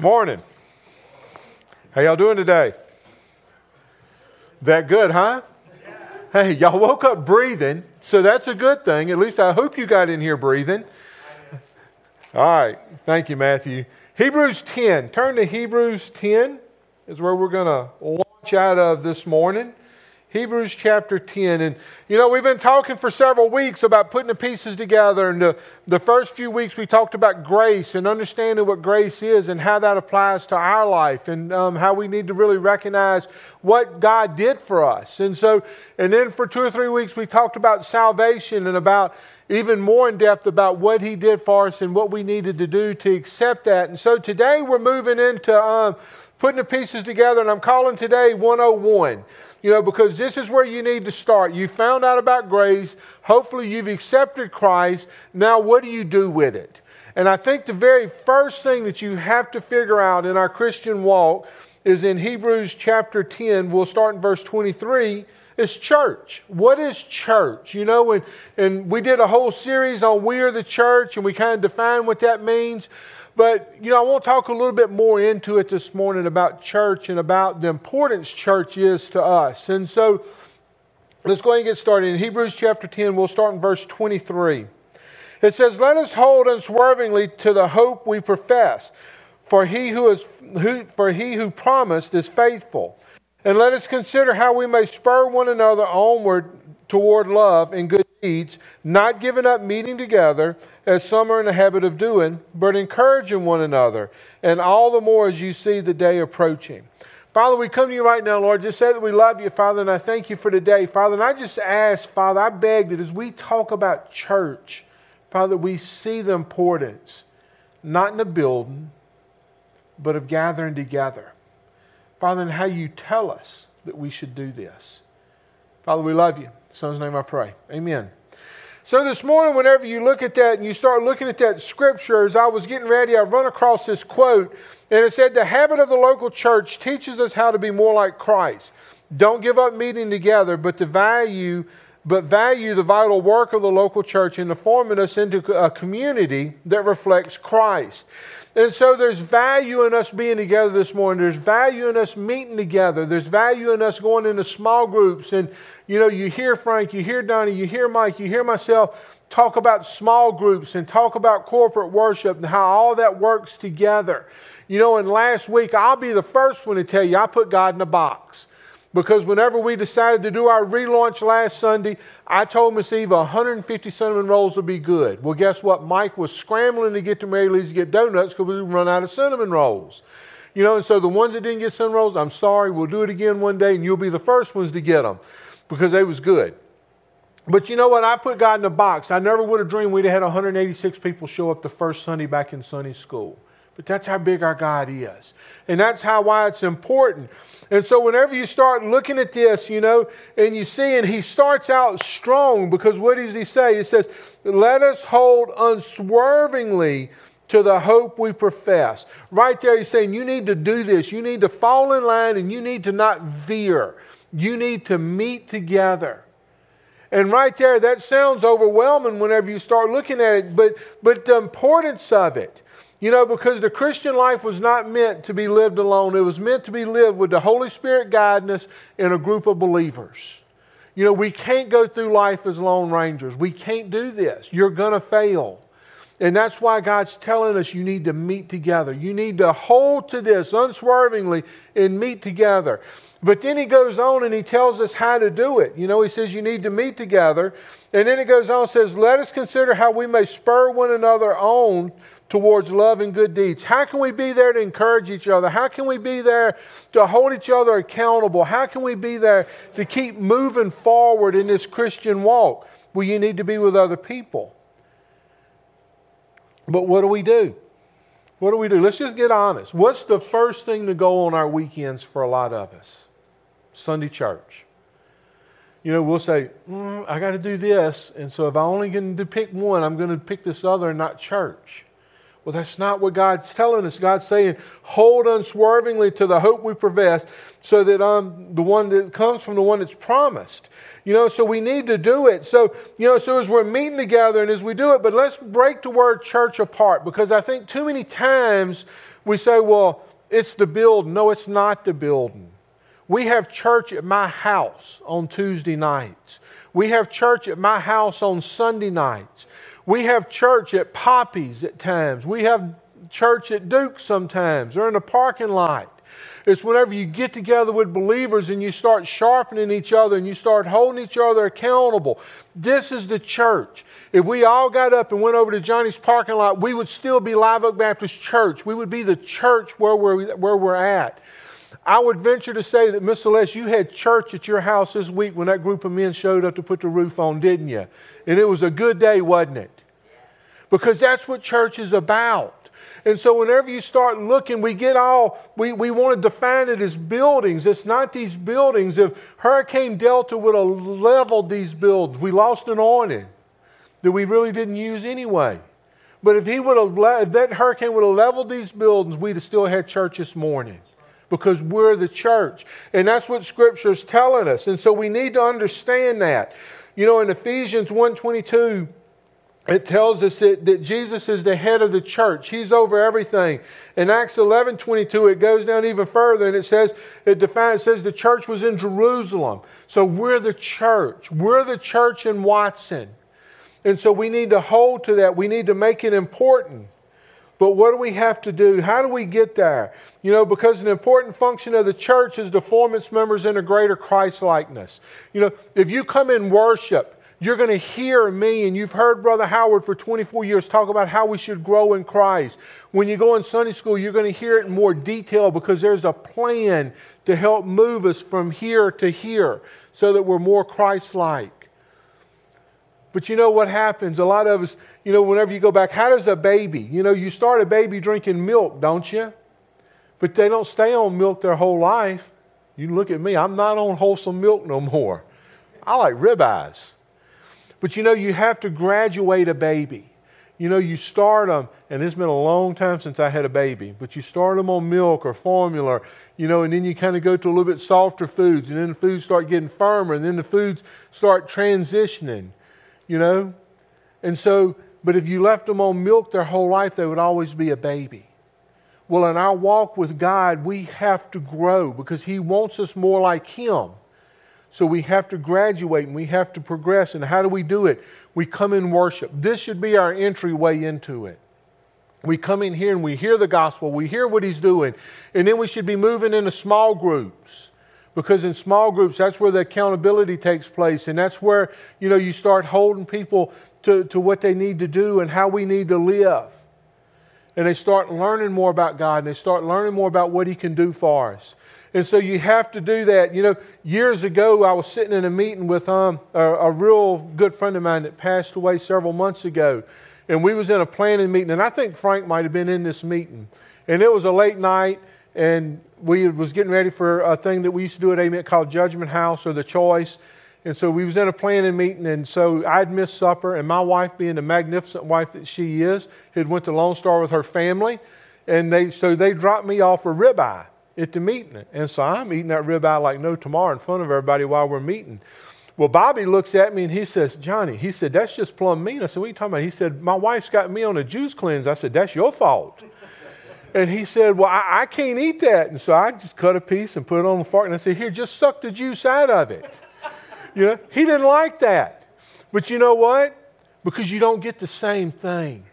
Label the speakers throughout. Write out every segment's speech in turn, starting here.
Speaker 1: Morning. How y'all doing today? That good, huh? Hey, y'all woke up breathing, so that's a good thing. At least I hope you got in here breathing. All right. Thank you, Matthew. Hebrews 10. Turn to Hebrews 10 is where we're going to launch out of this morning. Hebrews chapter 10. And, you know, we've been talking for several weeks about putting the pieces together. And the, the first few weeks we talked about grace and understanding what grace is and how that applies to our life and um, how we need to really recognize what God did for us. And so, and then for two or three weeks we talked about salvation and about even more in depth about what he did for us and what we needed to do to accept that. And so today we're moving into um, putting the pieces together, and I'm calling today 101. You know, because this is where you need to start. You found out about grace. Hopefully, you've accepted Christ. Now, what do you do with it? And I think the very first thing that you have to figure out in our Christian walk is in Hebrews chapter 10. We'll start in verse 23. Is church. What is church? You know, and, and we did a whole series on We Are the Church, and we kind of defined what that means. But, you know, I want to talk a little bit more into it this morning about church and about the importance church is to us. And so let's go ahead and get started. In Hebrews chapter 10, we'll start in verse 23. It says, Let us hold unswervingly to the hope we profess, for he who, is, who, for he who promised is faithful. And let us consider how we may spur one another onward toward love and good deeds, not giving up meeting together as some are in the habit of doing, but encouraging one another, and all the more as you see the day approaching. Father, we come to you right now, Lord. Just say that we love you, Father, and I thank you for today, Father. And I just ask, Father, I beg that as we talk about church, Father, we see the importance, not in the building, but of gathering together. Father, and how you tell us that we should do this. Father, we love you. Son's name I pray. Amen. So this morning, whenever you look at that and you start looking at that scripture, as I was getting ready, I run across this quote, and it said, The habit of the local church teaches us how to be more like Christ. Don't give up meeting together, but to value but value the vital work of the local church in forming us into a community that reflects Christ. And so there's value in us being together this morning. There's value in us meeting together. There's value in us going into small groups. And, you know, you hear Frank, you hear Donnie, you hear Mike, you hear myself talk about small groups and talk about corporate worship and how all that works together. You know, and last week, I'll be the first one to tell you, I put God in a box. Because whenever we decided to do our relaunch last Sunday, I told Miss Eva 150 cinnamon rolls would be good. Well, guess what? Mike was scrambling to get to Mary Lee's to get donuts because we run out of cinnamon rolls. You know, and so the ones that didn't get cinnamon rolls, I'm sorry, we'll do it again one day, and you'll be the first ones to get them because they was good. But you know what? I put God in a box. I never would have dreamed we'd have had 186 people show up the first Sunday back in Sunday school. But that's how big our God is. And that's how why it's important. And so whenever you start looking at this, you know, and you see, and he starts out strong because what does he say? He says, Let us hold unswervingly to the hope we profess. Right there, he's saying, You need to do this. You need to fall in line and you need to not veer. You need to meet together. And right there, that sounds overwhelming whenever you start looking at it, but, but the importance of it. You know, because the Christian life was not meant to be lived alone. It was meant to be lived with the Holy Spirit guiding us in a group of believers. You know, we can't go through life as lone rangers. We can't do this. You're going to fail. And that's why God's telling us you need to meet together. You need to hold to this unswervingly and meet together. But then he goes on and he tells us how to do it. You know, he says you need to meet together. And then he goes on and says, Let us consider how we may spur one another on towards love and good deeds? How can we be there to encourage each other? How can we be there to hold each other accountable? How can we be there to keep moving forward in this Christian walk? Well, you need to be with other people. But what do we do? What do we do? Let's just get honest. What's the first thing to go on our weekends for a lot of us? Sunday church. You know, we'll say, mm, I got to do this. And so if I only can pick one, I'm going to pick this other and not church. Well, that's not what God's telling us. God's saying, hold unswervingly to the hope we profess, so that um, the one that comes from the one that's promised. You know, so we need to do it. So, you know, so as we're meeting together and as we do it, but let's break the word church apart because I think too many times We say, well, it's the building. No, it's not the building. We have church at my house on Tuesday nights. We have church at my house on Sunday nights. We have church at Poppy's at times. We have church at Duke sometimes or in a parking lot. It's whenever you get together with believers and you start sharpening each other and you start holding each other accountable. This is the church. If we all got up and went over to Johnny's parking lot, we would still be Live Oak Baptist Church. We would be the church where we're, where we're at. I would venture to say that, Miss Celeste, you had church at your house this week when that group of men showed up to put the roof on, didn't you? And it was a good day, wasn't it? Because that's what church is about. And so whenever you start looking, we get all, we, we want to define it as buildings. It's not these buildings. If Hurricane Delta would have leveled these buildings, we lost an awning that we really didn't use anyway. But if he would have, if that hurricane would have leveled these buildings, we'd have still had church this morning because we're the church. And that's what Scripture is telling us. And so we need to understand that. You know, in Ephesians 1.22, it tells us that, that Jesus is the head of the church. He's over everything. In Acts 11 22, it goes down even further and it says, it defines, it says the church was in Jerusalem. So we're the church. We're the church in Watson. And so we need to hold to that. We need to make it important. But what do we have to do? How do we get there? You know, because an important function of the church is to form its members into greater Christ likeness. You know, if you come in worship, you're going to hear me, and you've heard Brother Howard for 24 years talk about how we should grow in Christ. When you go in Sunday school, you're going to hear it in more detail because there's a plan to help move us from here to here so that we're more Christ like. But you know what happens? A lot of us, you know, whenever you go back, how does a baby, you know, you start a baby drinking milk, don't you? But they don't stay on milk their whole life. You look at me, I'm not on wholesome milk no more. I like ribeyes. But you know, you have to graduate a baby. You know, you start them, and it's been a long time since I had a baby, but you start them on milk or formula, you know, and then you kind of go to a little bit softer foods, and then the foods start getting firmer, and then the foods start transitioning, you know. And so, but if you left them on milk their whole life, they would always be a baby. Well, in our walk with God, we have to grow because He wants us more like Him. So we have to graduate and we have to progress. And how do we do it? We come in worship. This should be our entryway into it. We come in here and we hear the gospel, we hear what he's doing, and then we should be moving into small groups. Because in small groups, that's where the accountability takes place, and that's where you know you start holding people to, to what they need to do and how we need to live. And they start learning more about God and they start learning more about what He can do for us. And so you have to do that. You know, years ago, I was sitting in a meeting with um, a, a real good friend of mine that passed away several months ago. And we was in a planning meeting, and I think Frank might have been in this meeting. And it was a late night, and we was getting ready for a thing that we used to do at Amen called Judgment House or The Choice. And so we was in a planning meeting, and so I'd missed supper, and my wife, being the magnificent wife that she is, had went to Lone Star with her family, and they so they dropped me off a ribeye at the meeting. And so I'm eating that ribeye like no tomorrow in front of everybody while we're meeting. Well, Bobby looks at me and he says, Johnny, he said, that's just plumb mean. I said, what are you talking about? He said, my wife's got me on a juice cleanse. I said, that's your fault. And he said, well, I, I can't eat that. And so I just cut a piece and put it on the fork. And I said, here, just suck the juice out of it. You know, he didn't like that. But you know what? Because you don't get the same thing.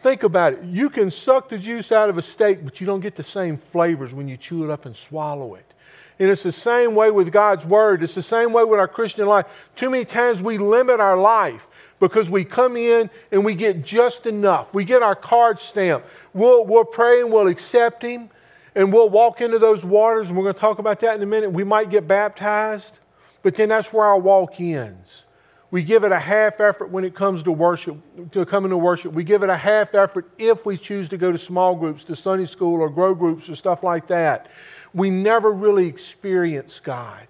Speaker 1: Think about it. You can suck the juice out of a steak, but you don't get the same flavors when you chew it up and swallow it. And it's the same way with God's Word. It's the same way with our Christian life. Too many times we limit our life because we come in and we get just enough. We get our card stamped. We'll, we'll pray and we'll accept Him and we'll walk into those waters, and we're going to talk about that in a minute. We might get baptized, but then that's where our walk ends. We give it a half effort when it comes to worship, to coming to worship. We give it a half effort if we choose to go to small groups, to Sunday school or grow groups or stuff like that. We never really experience God.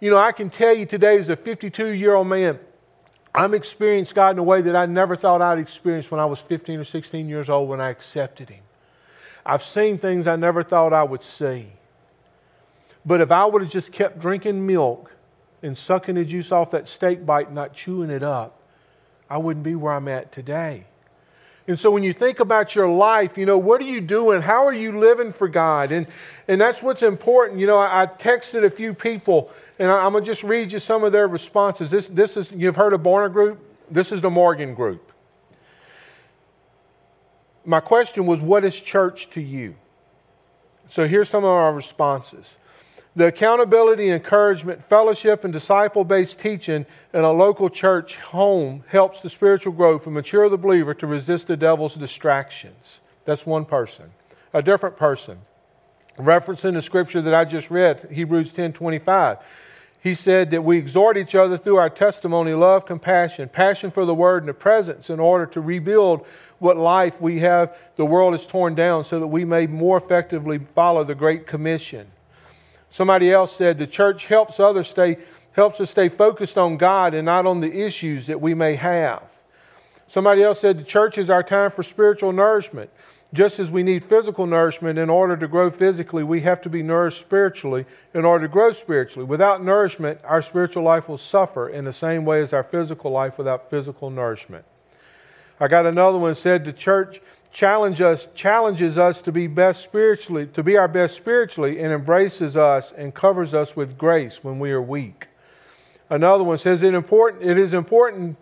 Speaker 1: You know, I can tell you today, as a 52 year old man, I'm experienced God in a way that I never thought I'd experience when I was 15 or 16 years old when I accepted Him. I've seen things I never thought I would see. But if I would have just kept drinking milk, and sucking the juice off that steak bite, not chewing it up, I wouldn't be where I'm at today. And so when you think about your life, you know, what are you doing? How are you living for God? And, and that's what's important. You know, I, I texted a few people, and I, am going to just read you some of their responses. This, this is, you've heard of Barna Group? This is the Morgan Group. My question was, what is church to you? So here's some of our responses. The accountability, encouragement, fellowship, and disciple based teaching in a local church home helps the spiritual growth and mature the believer to resist the devil's distractions. That's one person. A different person, referencing the scripture that I just read, Hebrews 10 25. He said that we exhort each other through our testimony, love, compassion, passion for the word, and the presence in order to rebuild what life we have, the world is torn down, so that we may more effectively follow the Great Commission. Somebody else said the church helps others stay helps us stay focused on God and not on the issues that we may have. Somebody else said the church is our time for spiritual nourishment. Just as we need physical nourishment in order to grow physically, we have to be nourished spiritually in order to grow spiritually. Without nourishment, our spiritual life will suffer in the same way as our physical life without physical nourishment. I got another one said the church challenge us, challenges us to be best spiritually, to be our best spiritually, and embraces us and covers us with grace when we are weak. Another one says it important it is important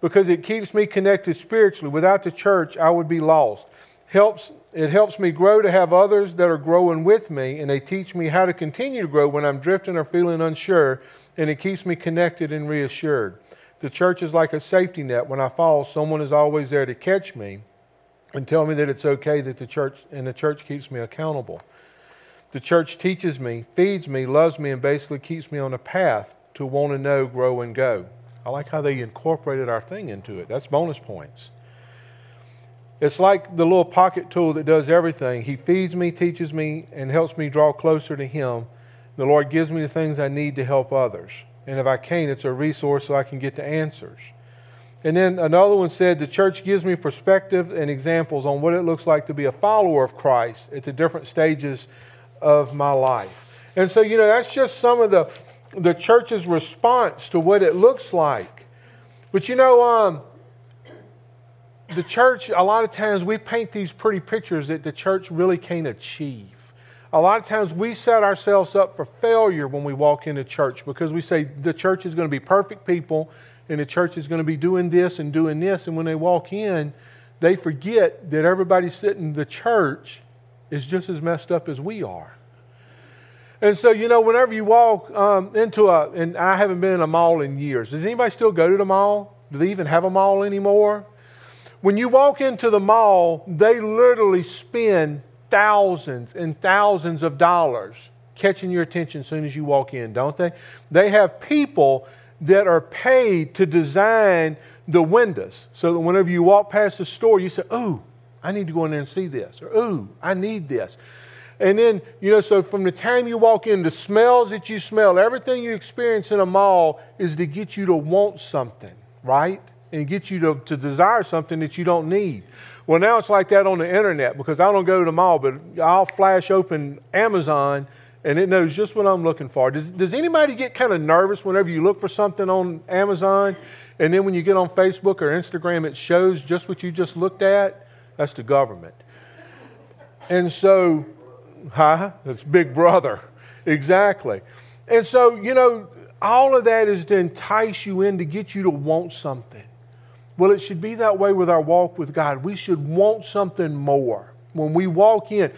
Speaker 1: because it keeps me connected spiritually. Without the church, I would be lost. Helps it helps me grow to have others that are growing with me, and they teach me how to continue to grow when I'm drifting or feeling unsure, and it keeps me connected and reassured. The church is like a safety net. When I fall, someone is always there to catch me and tell me that it's okay that the church and the church keeps me accountable. The church teaches me, feeds me, loves me, and basically keeps me on a path to want to know, grow, and go. I like how they incorporated our thing into it. That's bonus points. It's like the little pocket tool that does everything. He feeds me, teaches me, and helps me draw closer to Him. The Lord gives me the things I need to help others. And if I can't, it's a resource so I can get the answers. And then another one said, The church gives me perspective and examples on what it looks like to be a follower of Christ at the different stages of my life. And so, you know, that's just some of the, the church's response to what it looks like. But, you know, um, the church, a lot of times we paint these pretty pictures that the church really can't achieve. A lot of times we set ourselves up for failure when we walk into church because we say the church is going to be perfect people and the church is going to be doing this and doing this. And when they walk in, they forget that everybody sitting in the church is just as messed up as we are. And so, you know, whenever you walk um, into a, and I haven't been in a mall in years. Does anybody still go to the mall? Do they even have a mall anymore? When you walk into the mall, they literally spend thousands and thousands of dollars catching your attention as soon as you walk in, don't they? They have people that are paid to design the windows so that whenever you walk past the store, you say, Ooh, I need to go in there and see this, or Ooh, I need this. And then, you know, so from the time you walk in, the smells that you smell, everything you experience in a mall is to get you to want something, right? And get you to, to desire something that you don't need. Well, now it's like that on the internet because I don't go to the mall, but I'll flash open Amazon and it knows just what I'm looking for. Does, does anybody get kind of nervous whenever you look for something on Amazon and then when you get on Facebook or Instagram, it shows just what you just looked at? That's the government. And so, huh? That's Big Brother. Exactly. And so, you know, all of that is to entice you in to get you to want something. Well, it should be that way with our walk with God. We should want something more. When we walk in,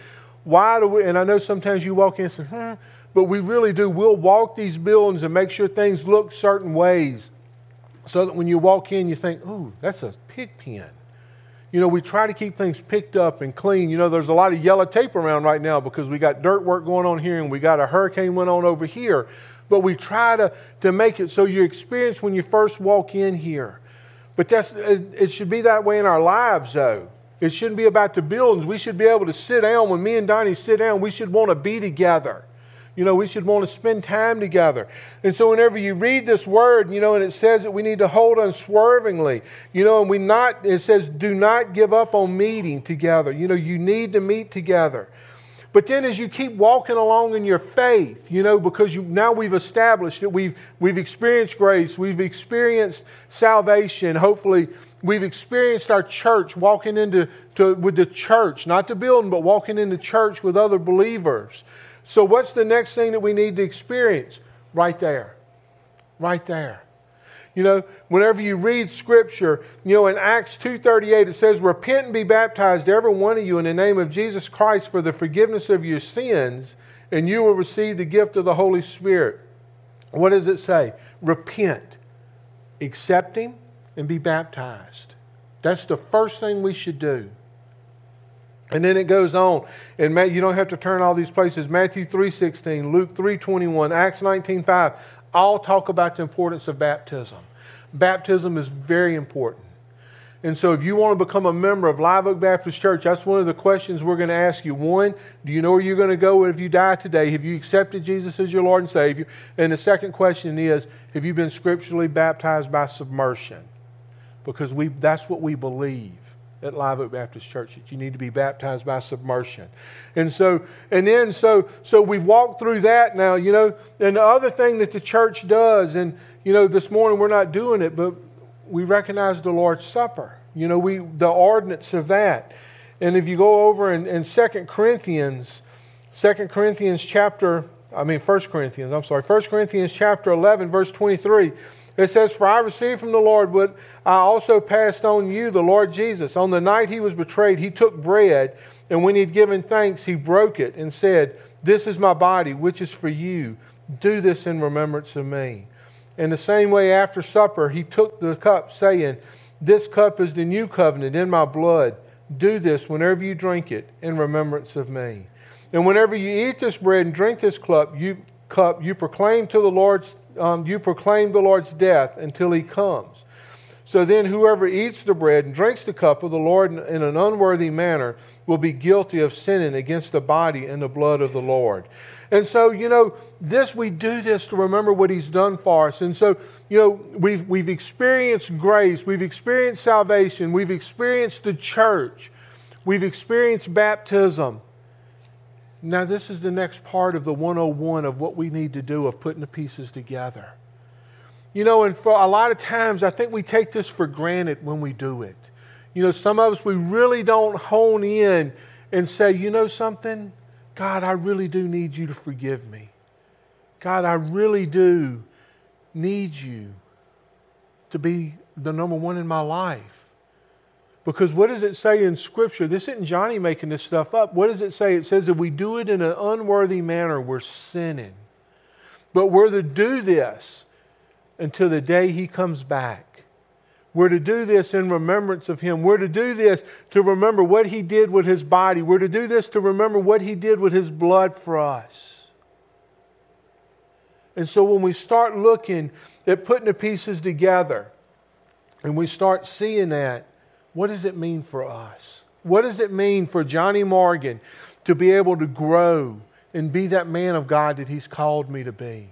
Speaker 1: why do we, and I know sometimes you walk in and say, hmm, but we really do. We'll walk these buildings and make sure things look certain ways so that when you walk in, you think, ooh, that's a pig pen. You know, we try to keep things picked up and clean. You know, there's a lot of yellow tape around right now because we got dirt work going on here and we got a hurricane went on over here. But we try to, to make it so you experience when you first walk in here. But that's, it should be that way in our lives, though. It shouldn't be about the buildings. We should be able to sit down. When me and Donnie sit down, we should want to be together. You know, we should want to spend time together. And so whenever you read this word, you know, and it says that we need to hold unswervingly, you know, and we not, it says, do not give up on meeting together. You know, you need to meet together. But then as you keep walking along in your faith, you know, because you, now we've established that we've, we've experienced grace, we've experienced salvation, hopefully we've experienced our church walking into to, with the church, not the building, but walking into church with other believers. So what's the next thing that we need to experience? Right there. Right there. You know, whenever you read scripture, you know, in Acts 2:38 it says, "Repent and be baptized every one of you in the name of Jesus Christ for the forgiveness of your sins, and you will receive the gift of the Holy Spirit." What does it say? Repent, accept him, and be baptized. That's the first thing we should do. And then it goes on, and you don't have to turn all these places. Matthew 3.16, Luke 3.21, Acts 19.5, all talk about the importance of baptism baptism is very important. And so, if you want to become a member of Live Oak Baptist Church, that's one of the questions we're going to ask you. One, do you know where you're going to go if you die today? Have you accepted Jesus as your Lord and Savior? And the second question is, have you been scripturally baptized by submersion? Because we, that's what we believe at Live Oak Baptist Church that you need to be baptized by submersion. And so, and then so so we've walked through that now, you know, and the other thing that the church does, and you know, this morning we're not doing it, but we recognize the Lord's Supper. You know, we the ordinance of that. And if you go over in, in 2 Corinthians, 2 Corinthians chapter, I mean 1 Corinthians, I'm sorry, 1 Corinthians chapter 11, verse 23, it says, For I received from the Lord what I also passed on you, the Lord Jesus. On the night he was betrayed, he took bread, and when he had given thanks, he broke it and said, This is my body, which is for you. Do this in remembrance of me. In the same way, after supper, he took the cup, saying, This cup is the new covenant in my blood. Do this whenever you drink it in remembrance of me. And whenever you eat this bread and drink this cup, you, cup, you proclaim to the Lord's um, you proclaim the Lord's death until he comes. So then, whoever eats the bread and drinks the cup of the Lord in an unworthy manner will be guilty of sinning against the body and the blood of the Lord. And so, you know, this we do this to remember what he's done for us. And so, you know, we've we've experienced grace, we've experienced salvation, we've experienced the church, we've experienced baptism. Now, this is the next part of the 101 of what we need to do of putting the pieces together. You know, and for a lot of times, I think we take this for granted when we do it. You know, some of us, we really don't hone in and say, you know something? God, I really do need you to forgive me. God, I really do need you to be the number one in my life. Because what does it say in Scripture? This isn't Johnny making this stuff up. What does it say? It says if we do it in an unworthy manner, we're sinning. But we're to do this until the day He comes back. We're to do this in remembrance of Him. We're to do this to remember what He did with His body. We're to do this to remember what He did with His blood for us. And so when we start looking at putting the pieces together and we start seeing that, what does it mean for us? What does it mean for Johnny Morgan to be able to grow and be that man of God that He's called me to be?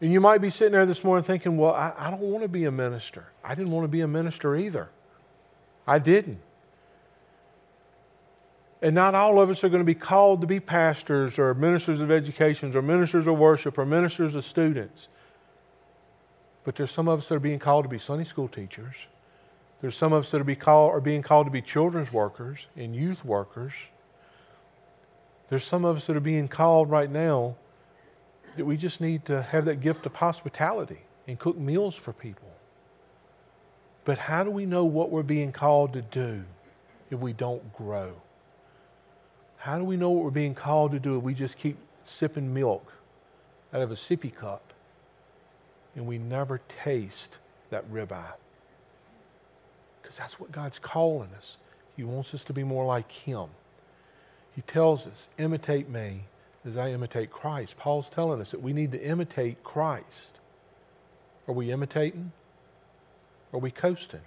Speaker 1: And you might be sitting there this morning thinking, well, I, I don't want to be a minister. I didn't want to be a minister either. I didn't. And not all of us are going to be called to be pastors or ministers of education or ministers of worship or ministers of students. But there's some of us that are being called to be Sunday school teachers. There's some of us that are, be are being called to be children's workers and youth workers. There's some of us that are being called right now that we just need to have that gift of hospitality and cook meals for people. But how do we know what we're being called to do if we don't grow? How do we know what we're being called to do if we just keep sipping milk out of a sippy cup and we never taste that ribeye? Because that's what God's calling us. He wants us to be more like Him. He tells us, imitate me as I imitate Christ. Paul's telling us that we need to imitate Christ. Are we imitating? Are we coasting?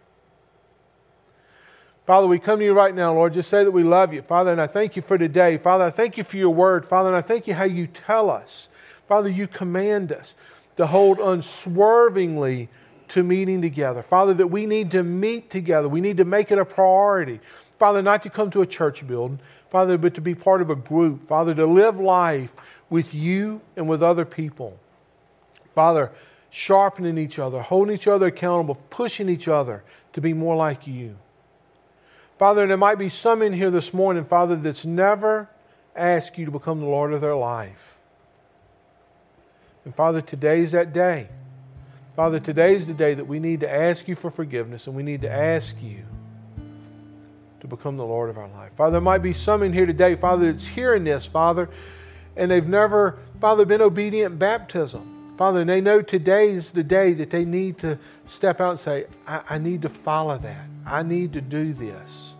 Speaker 1: Father, we come to you right now, Lord. Just say that we love you, Father, and I thank you for today. Father, I thank you for your word, Father, and I thank you how you tell us. Father, you command us to hold unswervingly to meeting together. Father, that we need to meet together. We need to make it a priority. Father, not to come to a church building. Father, but to be part of a group. Father, to live life with you and with other people. Father, sharpening each other, holding each other accountable, pushing each other to be more like you. Father, there might be some in here this morning, Father, that's never asked you to become the Lord of their life. And Father, today's that day. Father, today is the day that we need to ask you for forgiveness and we need to ask you to become the Lord of our life. Father, there might be some in here today, Father, that's hearing this, Father, and they've never, Father, been obedient in baptism. Father, and they know today is the day that they need to step out and say, I, I need to follow that. I need to do this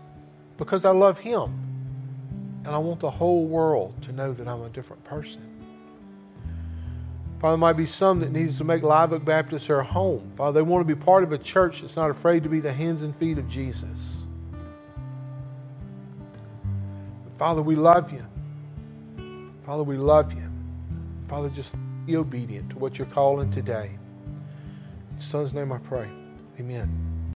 Speaker 1: because I love Him. And I want the whole world to know that I'm a different person. Father, there might be some that needs to make Live Oak Baptist their home. Father, they want to be part of a church that's not afraid to be the hands and feet of Jesus. Father, we love you. Father, we love you. Father, just be obedient to what you're calling today. In Son's name I pray. Amen.